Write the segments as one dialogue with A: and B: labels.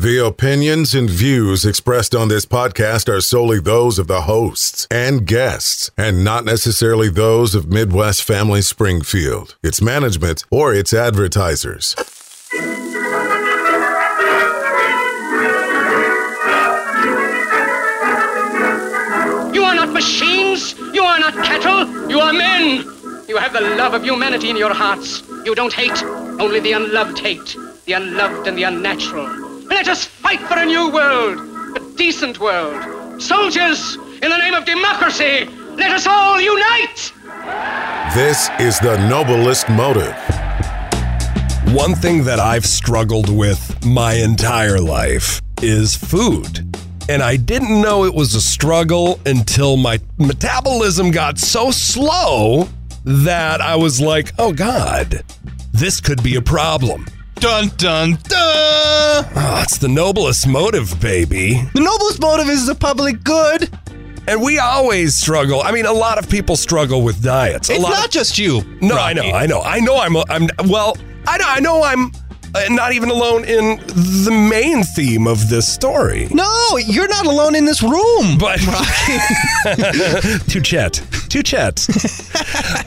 A: The opinions and views expressed on this podcast are solely those of the hosts and guests and not necessarily those of Midwest Family Springfield, its management, or its advertisers.
B: You are not machines. You are not cattle. You are men. You have the love of humanity in your hearts. You don't hate. Only the unloved hate. The unloved and the unnatural. Let us fight for a new world. A decent world. Soldiers, in the name of democracy, let us all unite.
A: This is the noblest motive.
C: One thing that I've struggled with my entire life is food. And I didn't know it was a struggle until my metabolism got so slow that I was like, oh God, this could be a problem.
D: Dun dun dun!
C: Oh, it's the noblest motive, baby.
D: The noblest motive is the public good.
C: And we always struggle. I mean, a lot of people struggle with diets. A
D: It's
C: lot
D: not just you.
C: No,
D: Rocki.
C: I know, I know, I know. I'm, I'm. Well, I know, I know. I'm uh, not even alone in the main theme of this story.
D: No, you're not alone in this room.
C: But to chat, to chat.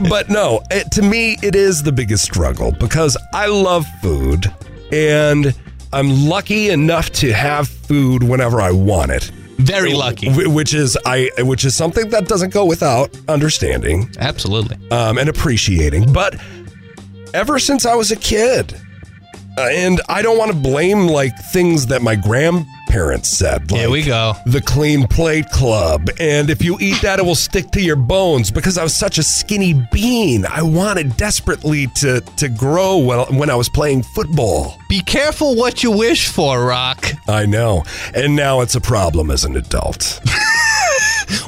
C: but no, it, to me, it is the biggest struggle because I love food, and I'm lucky enough to have food whenever I want it.
D: Very lucky.
C: Which is I, which is something that doesn't go without understanding
D: Absolutely.
C: um, and appreciating. But ever since I was a kid, uh, and I don't want to blame like things that my grandparents said. Like,
D: Here we go.
C: The Clean Plate Club, and if you eat that, it will stick to your bones. Because I was such a skinny bean, I wanted desperately to to grow when when I was playing football.
D: Be careful what you wish for, Rock.
C: I know, and now it's a problem as an adult.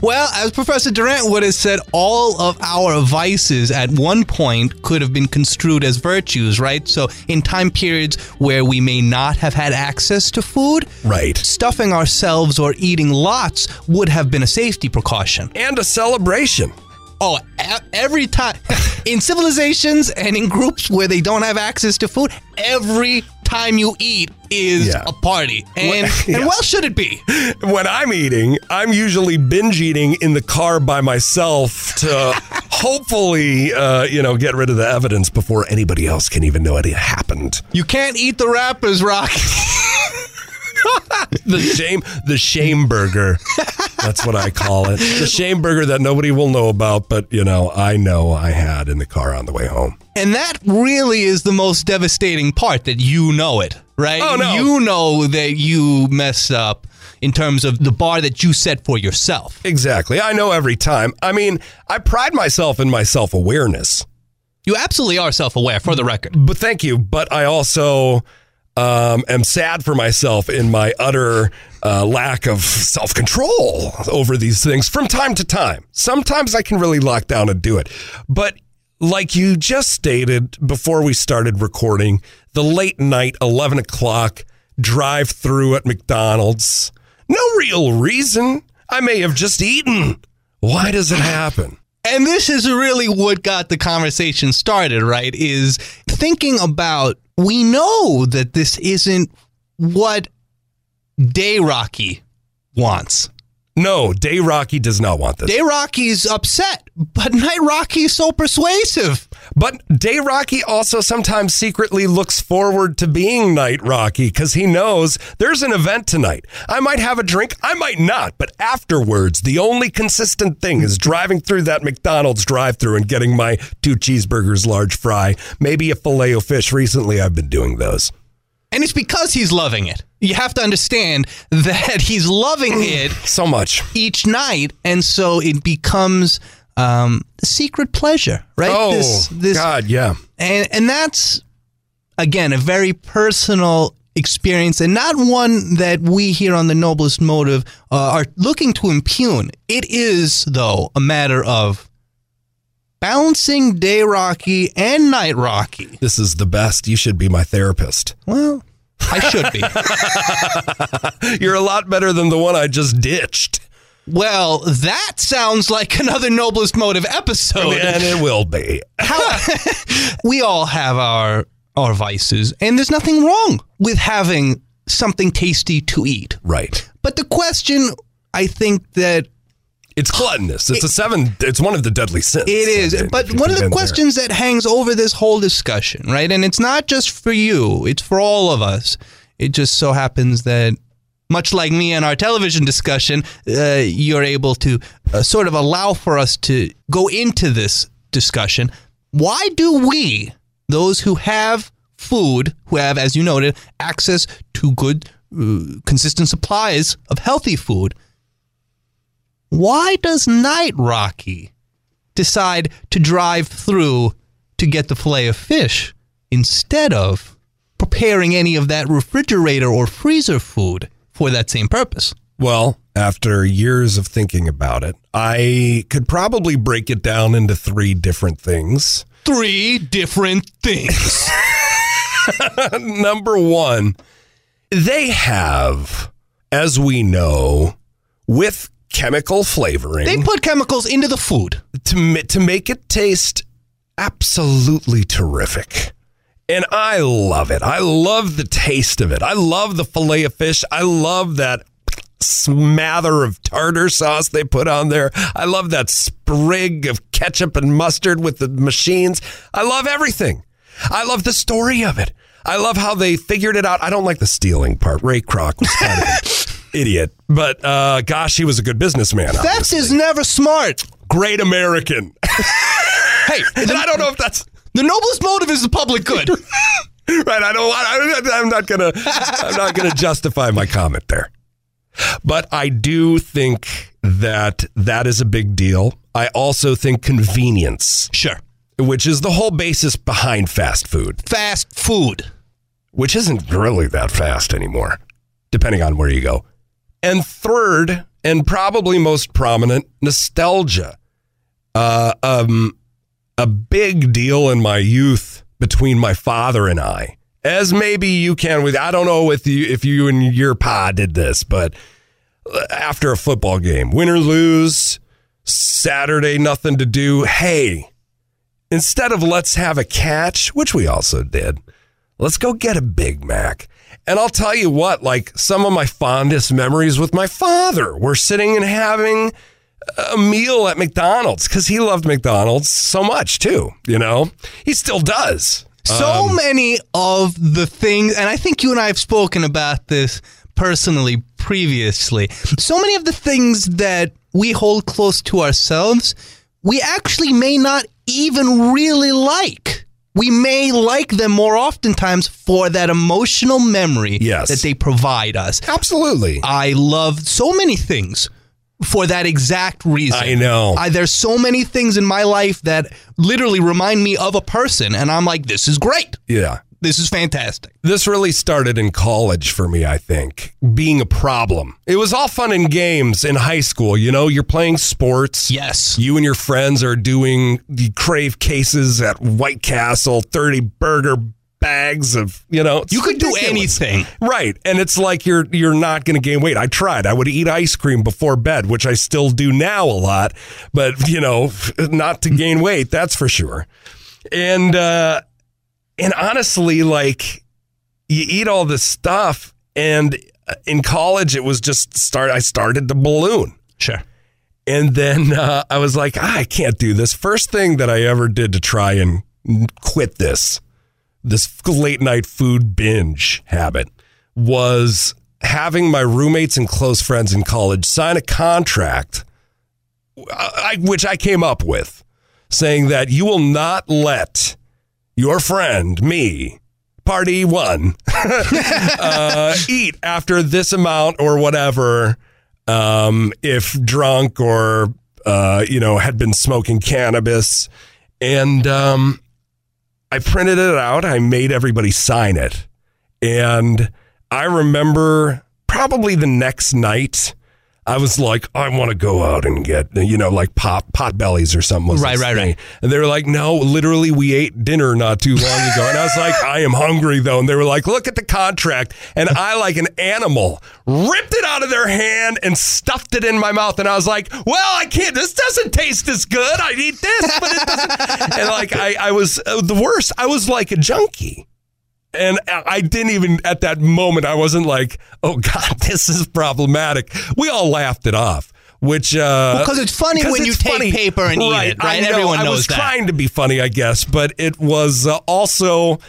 D: Well, as Professor Durant would have said, all of our vices at one point could have been construed as virtues, right? So, in time periods where we may not have had access to food,
C: right.
D: stuffing ourselves or eating lots would have been a safety precaution.
C: And a celebration.
D: Oh, every time in civilizations and in groups where they don't have access to food, every time you eat is
C: Yeah.
D: a party. And,
C: Yeah.
D: and well, should it be?
C: when I'm eating, I'm usually binge eating in the car by myself to hopefully, uh, you know, get rid of the evidence before anybody else can even know it happened.
D: You can't eat the rappers, Rock.
C: The shame, the shame burger. That's what I call it. The shame burger that nobody will know about, but you know, I know I had in the car on the way home.
D: And that really is the most devastating part that you know it, right?
C: Oh, no.
D: You know that you messed up in terms of the bar that you set for yourself.
C: Exactly. I know every time. I mean, I pride myself in my self awareness.
D: You absolutely are self aware, for the record.
C: But thank you. But I also um, am sad for myself in my utter uh, lack of self control over these things from time to time. Sometimes I can really lock down and do it. But like you just stated before we started recording, the late night, 11 o'clock drive through at McDonald's, no real reason. I may have just eaten. Why does it happen?
D: And this is really what got the conversation started, right? Is thinking about we know that this isn't what Day Rocki wants.
C: No, Day Rocki does not want this.
D: Day Rocki's upset, but Night Rocki is so persuasive.
C: But Day Rocki also sometimes secretly looks forward to being Night Rocki because he knows there's an event tonight. I might have a drink, I might not, but afterwards, the only consistent thing is driving through that McDonald's drive through and getting my two cheeseburgers, large fry, maybe a filet of fish. Recently, I've been doing those.
D: And it's because he's loving it. You have to understand that he's loving it
C: So much.
D: each night, and so it becomes um, a secret pleasure, right?
C: Oh, God, yeah.
D: and and that's again a very personal experience and not one that we here on the noblest motive uh, are looking to impugn it is though a matter of balancing day rocki and night rocki
C: This is the best. You should be my therapist.
D: well i should be
C: You're a lot better than the one I just ditched.
D: well that sounds like another noblest motive episode
C: And it will be.
D: How, we all have our our vices, and there's nothing wrong with having something tasty to eat.
C: Right.
D: But the question I think that
C: It's gluttonous. It's a seven. It's one of the deadly sins.
D: It is.
C: I mean,
D: But one of the
C: been there.
D: questions that hangs over this whole discussion, right? And it's not just for you, it's for all of us. It just so happens that, much like me and our television discussion, uh, you're able to uh, sort of allow for us to go into this discussion. Why do we, those who have food, who have, as you noted, access to good, uh, consistent supplies of healthy food, why does Night Rocki decide to drive through to get the fillet of fish instead of preparing any of that refrigerator or freezer food for that same purpose?
C: Well, after years of thinking about it, I could probably break it down into three different things.
D: Three different things.
C: Number one, they have, as we know, with chemical flavoring
D: they put chemicals into the food.
C: to ma- to make it taste absolutely terrific. And I love it. I love the taste of it. I love the fillet of fish. I love that smather of tartar sauce they put on there. I love that sprig of ketchup and mustard with the machines. I love everything. I love the story of it. I love how they figured it out. I don't like the stealing part. Ray Kroc was kind of idiot, but uh, gosh, he was a good businessman.
D: Theft is never smart.
C: great American.
D: Hey,
C: and I don't know if that's
D: the noblest motive is the public good.
C: right. I don't. I, I'm not gonna. I'm not gonna justify my comment there. But I do think that that is a big deal. I also think convenience,
D: sure.
C: which is the whole basis behind fast food,
D: Fast food.
C: which isn't really that fast anymore, depending on where you go. And third, and probably most prominent, nostalgia. Uh, um, a big deal in my youth between my father and I. As maybe you can with I don't know with you if you and your pa did this, but after a football game, win or lose, Saturday nothing to do. Hey, instead of let's have a catch, which we also did, let's go get a Big Mac. And I'll tell you what, like some of my fondest memories with my father were sitting and having a meal at McDonald's because he loved McDonald's so much too. You know, he still does.
D: So um, many of the things, and I think you and I have spoken about this personally previously. So many of the things that we hold close to ourselves, we actually may not even really like. We may like them more oftentimes for that emotional memory
C: Yes.
D: that they provide us.
C: Absolutely.
D: I love so many things for that exact reason.
C: I know.
D: I, there's so many things in my life that literally remind me of a person, and I'm like, this is great.
C: Yeah.
D: This is fantastic.
C: This really started in college for me, I think, being a problem. It was all fun and games in high school. You know, you're playing sports.
D: Yes.
C: You and your friends are doing the crave cases at White Castle, 30 burger bags of, you know,
D: You could do anything.
C: Right. And it's like you're you're not going to gain weight. I tried. I would eat ice cream before bed, which I still do now a lot, but you know, not to gain weight, that's for sure. And uh and honestly like you eat all this stuff and uh, in college it was just start I started to balloon.
D: Sure.
C: And then uh, I was like, ah, I can't do this. First thing that I ever did to try and quit this, this late night food binge habit, was having my roommates and close friends in college sign a contract, I, which I came up with, saying that you will not let your friend, me, party one, uh, eat after this amount or whatever um, if drunk or uh, you know had been smoking cannabis, and um, I printed it out. I made everybody sign it, and I remember probably the next night. I was like, I want to go out and get, you know, like pot pot bellies or something.
D: Right, right,
C: thing.
D: right.
C: And they were like, no, literally, we ate dinner not too long ago. And I was like, I am hungry though. And they were like, look at the contract. And I, like an animal, ripped it out of their hand and stuffed it in my mouth. And I was like, well, I can't, this doesn't taste as good. I'd eat this, but it doesn't. and like, I, I was uh, the worst. I was like a junkie. And I didn't even at that moment. I wasn't like, "Oh God, this is problematic." We all laughed it off. Which uh,
D: Because it's funny when you take
C: funny.
D: paper and eat it,
C: I
D: right?
C: know.
D: Everyone
C: I
D: knows
C: was
D: that.
C: trying to be funny, I guess, but it was uh, also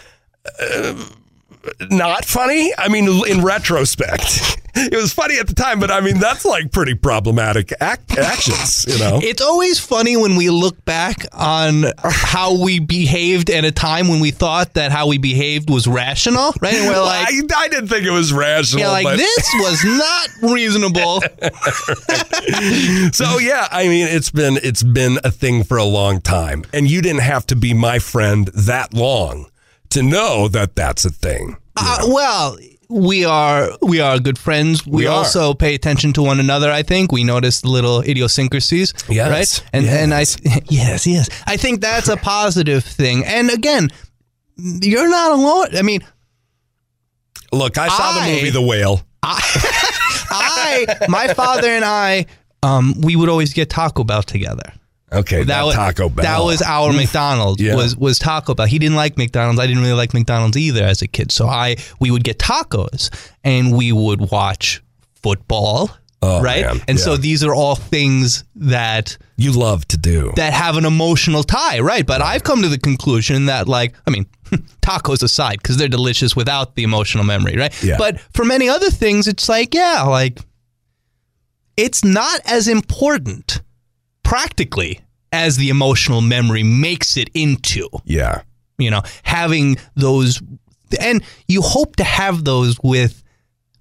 C: not funny. I mean, in retrospect, it was funny at the time, but I mean, that's like pretty problematic act- actions, you know?
D: It's always funny when we look back on how we behaved at a time when we thought that how we behaved was rational, right? And we're like,
C: I, I didn't think it was rational.
D: yeah, like
C: but,
D: this was not reasonable.
C: So yeah, I mean, it's been it's been a thing for a long time, and you didn't have to be my friend that long to know that that's a thing.
D: Uh, well, we are we are good friends. We,
C: We
D: also pay attention to one another. I think we notice little idiosyncrasies.
C: Yes.
D: right. And and I yes yes I think that's a positive thing. And again, you're not alone. I mean,
C: Look, I saw
D: I-
C: the movie The Whale.
D: I my father and I um we would always get Taco Bell together.
C: Okay, that,
D: was
C: Taco Bell.
D: That was our McDonald's.
C: Yeah.
D: Was was Taco Bell. He didn't like McDonald's. I didn't really like McDonald's either as a kid. So I we would get tacos and we would watch football.
C: Oh,
D: right?
C: man.
D: And so these are all things that
C: you love to do.
D: that have an emotional tie, right? But I've come to the conclusion that like, I mean, tacos aside cuz they're delicious without the emotional memory, right?
C: Yeah.
D: But for many other things it's like, yeah, like it's not as important practically as the emotional memory makes it into
C: yeah.
D: you know having those and you hope to have those with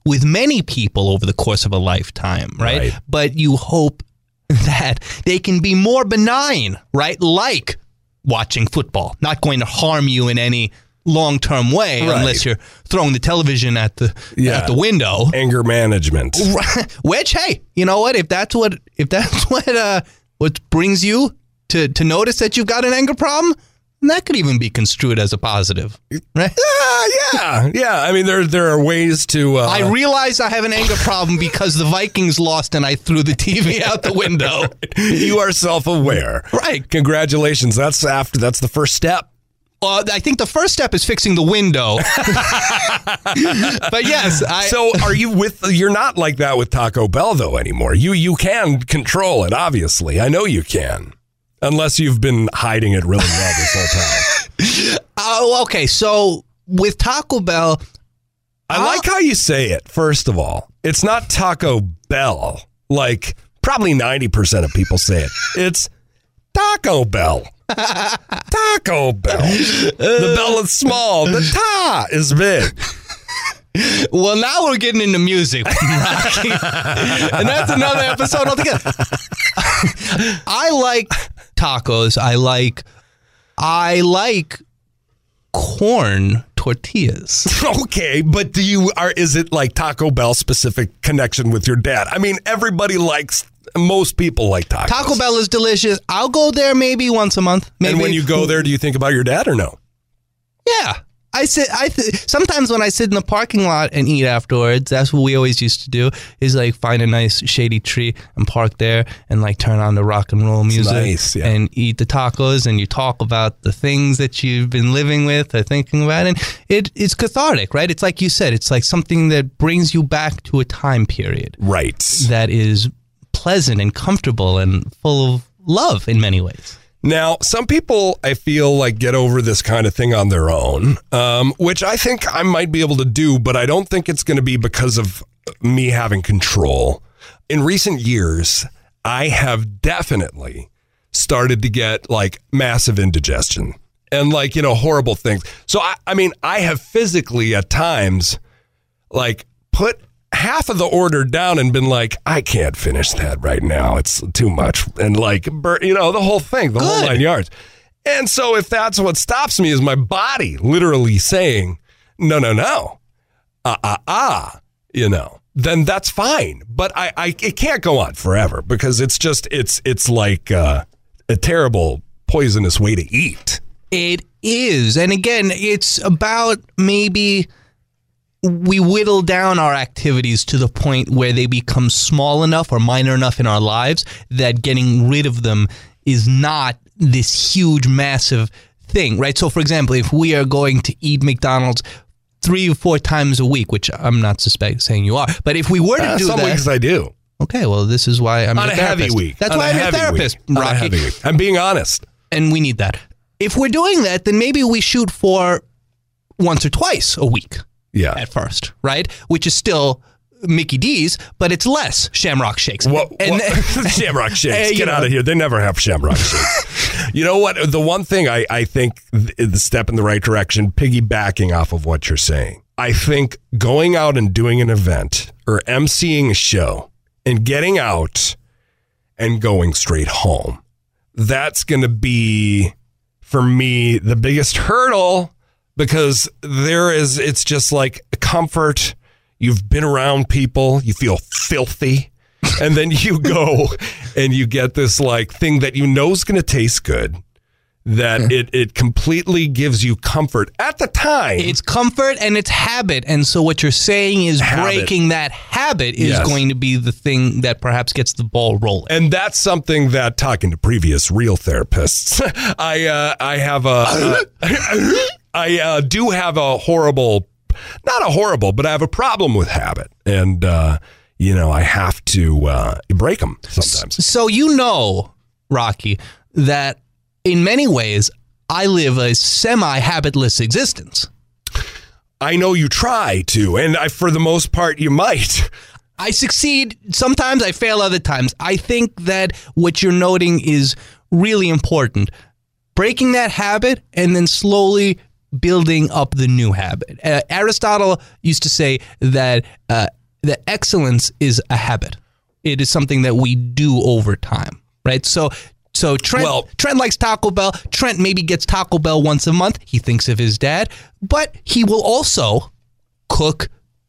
D: with many people over the course of a lifetime right,
C: Right.
D: but you hope that they can be more benign right like watching football not going to harm you in any long-term way
C: Right.
D: unless you're throwing the television at the
C: Yeah.
D: at the window
C: Anger management.
D: which hey you know what if that's what if that's what uh what brings you to to notice that you've got an anger problem that could even be construed as a positive right
C: Ah, yeah, yeah. I mean, there there are ways to. Uh,
D: I realize I have an anger problem because the Vikings lost and I threw the TV out the window.
C: you are self aware.
D: Right.
C: Congratulations. That's after. That's the first step.
D: Uh, I think the first step is fixing the window. but yes, I,
C: So, are you with? You're not like that with Taco Bell though anymore. You you can control it. Obviously, I know you can. Unless you've been hiding it really well this whole time.
D: oh, okay. So with Taco Bell,
C: I like how you say it. First of all, it's not Taco Bell. Like probably ninety percent of people say it. It's Taco Bell. Taco Bell. The bell is small. The ta is big.
D: Well, now we're getting into music, Rocki. and that's another episode altogether. I like tacos. I like, I like corn tortillas.
C: Okay, but do you are is it like Taco Bell specific connection with your dad? I mean, everybody likes most people like tacos.
D: Taco Bell is delicious. I'll go there maybe once a month. Maybe
C: And when you go there, do you think about your dad or no?
D: yeah. I sit. I th- sometimes when I sit in the parking lot and eat afterwards, that's what we always used to do. Is like find a nice shady tree and park there and like turn on the rock and roll music
C: nice, yeah.
D: and eat the tacos and you talk about the things that you've been living with or thinking about, and it it's cathartic, right? It's like you said, it's like something that brings you back to a time period
C: Right.
D: that is pleasant and comfortable and full of love in many ways.
C: Now, some people I feel like get over this kind of thing on their own, um, which I think I might be able to do, but I don't think it's going to be because of me having control. In recent years, I have definitely started to get like massive indigestion and like, you know, horrible things. So, I, I mean, I have physically at times like put half of the order down and been like, I can't finish that right now. It's too much. And like, bur- you know, the whole thing, the whole nine yards. And so if that's what stops me is my body literally saying, no, no, no, ah, ah, ah, you know, then that's fine. But I, I it can't go on forever because it's just, it's, it's like uh, a terrible poisonous way to eat.
D: It is. And again, it's about maybe we whittle down our activities to the point where they become small enough or minor enough in our lives that getting rid of them is not this huge, massive thing, right? So, for example, if we are going to eat McDonald's three or four times a week, which I'm not suspect saying you are, but if we were to
C: Uh,
D: do
C: some
D: that,
C: weeks I do.
D: okay, well, this is why I'm
C: On
D: your
C: a heavy week.
D: That's
C: On
D: why
C: a
D: I'm
C: heavy
D: therapist,
C: week. On a heavy week. I'm being honest.
D: and we need that. If we're doing that, then maybe we shoot for once or twice a week
C: Yeah.
D: at first, right? Which is still Mickey D's, but it's less Shamrock Shakes.
C: What,
D: And
C: what- Shamrock
D: Eh,
C: shakes. Get out
D: know.
C: of here. They never have Shamrock shakes. you know what? The one thing I, I think is the step in the right direction, piggybacking off of what you're saying, I think going out and doing an event or emceeing a show and getting out and going straight home, that's going to be for me the biggest hurdle because there is it's just like comfort you've been around people you feel filthy and then you go and you get this like thing that you know is going to taste good that it it completely gives you comfort at the time
D: It's comfort and it's habit. And so what you're saying is
C: Habit.
D: breaking that habit is
C: Yes.
D: going to be the thing that perhaps gets the ball rolling.
C: and that's something that talking to previous real therapists i uh, i have a i uh, do have a horrible not a horrible but i have a problem with habit and uh, you know i have to uh, break them sometimes
D: So you know, Rocki, that in many ways I live a semi-habitless existence.
C: i know you try to and I, for the most part you might
D: I succeed sometimes, I fail other times. I think that what you're noting is really important. Breaking that habit and then slowly building up the new habit. Uh, Aristotle used to say that uh, that excellence is a habit. It is something that we do over time, right? So so Trent
C: Well-
D: Trent likes Taco Bell. Trent maybe gets Taco Bell once a month. He thinks of his dad, but he will also cook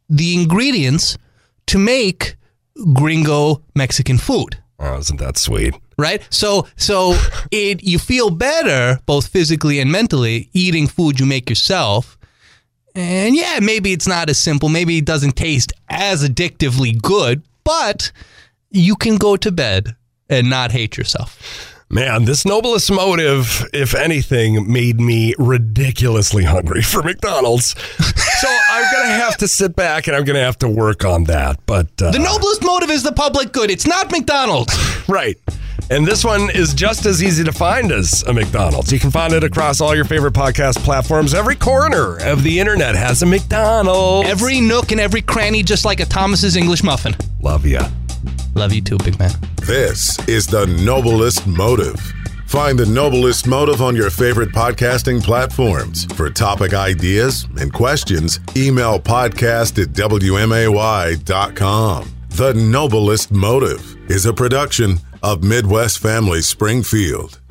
D: the ingredients to make gringo Mexican food.
C: oh isn't that sweet
D: Right? So so it you feel better both physically and mentally eating food you make yourself. And yeah, maybe it's not as simple. Maybe it doesn't taste as addictively good, but you can go to bed and not hate yourself.
C: Man, this noblest motive, if anything, made me ridiculously hungry for McDonald's. so I'm going to have to sit back and I'm going to have to work on that. But uh,
D: The noblest motive is the public good. It's not McDonald's.
C: right. And this one is just as easy to find as a McDonald's. You can find it across all your favorite podcast platforms. Every corner of the internet has a McDonald's.
D: Every nook and every cranny, just like a Thomas's English muffin.
C: Love ya.
D: Love you too, big man.
A: This is the noblest motive. Find the noblest motive on your favorite podcasting platforms. For topic ideas and questions, email podcast at WMAY.com. The noblest motive is a production of Midwest Family Springfield.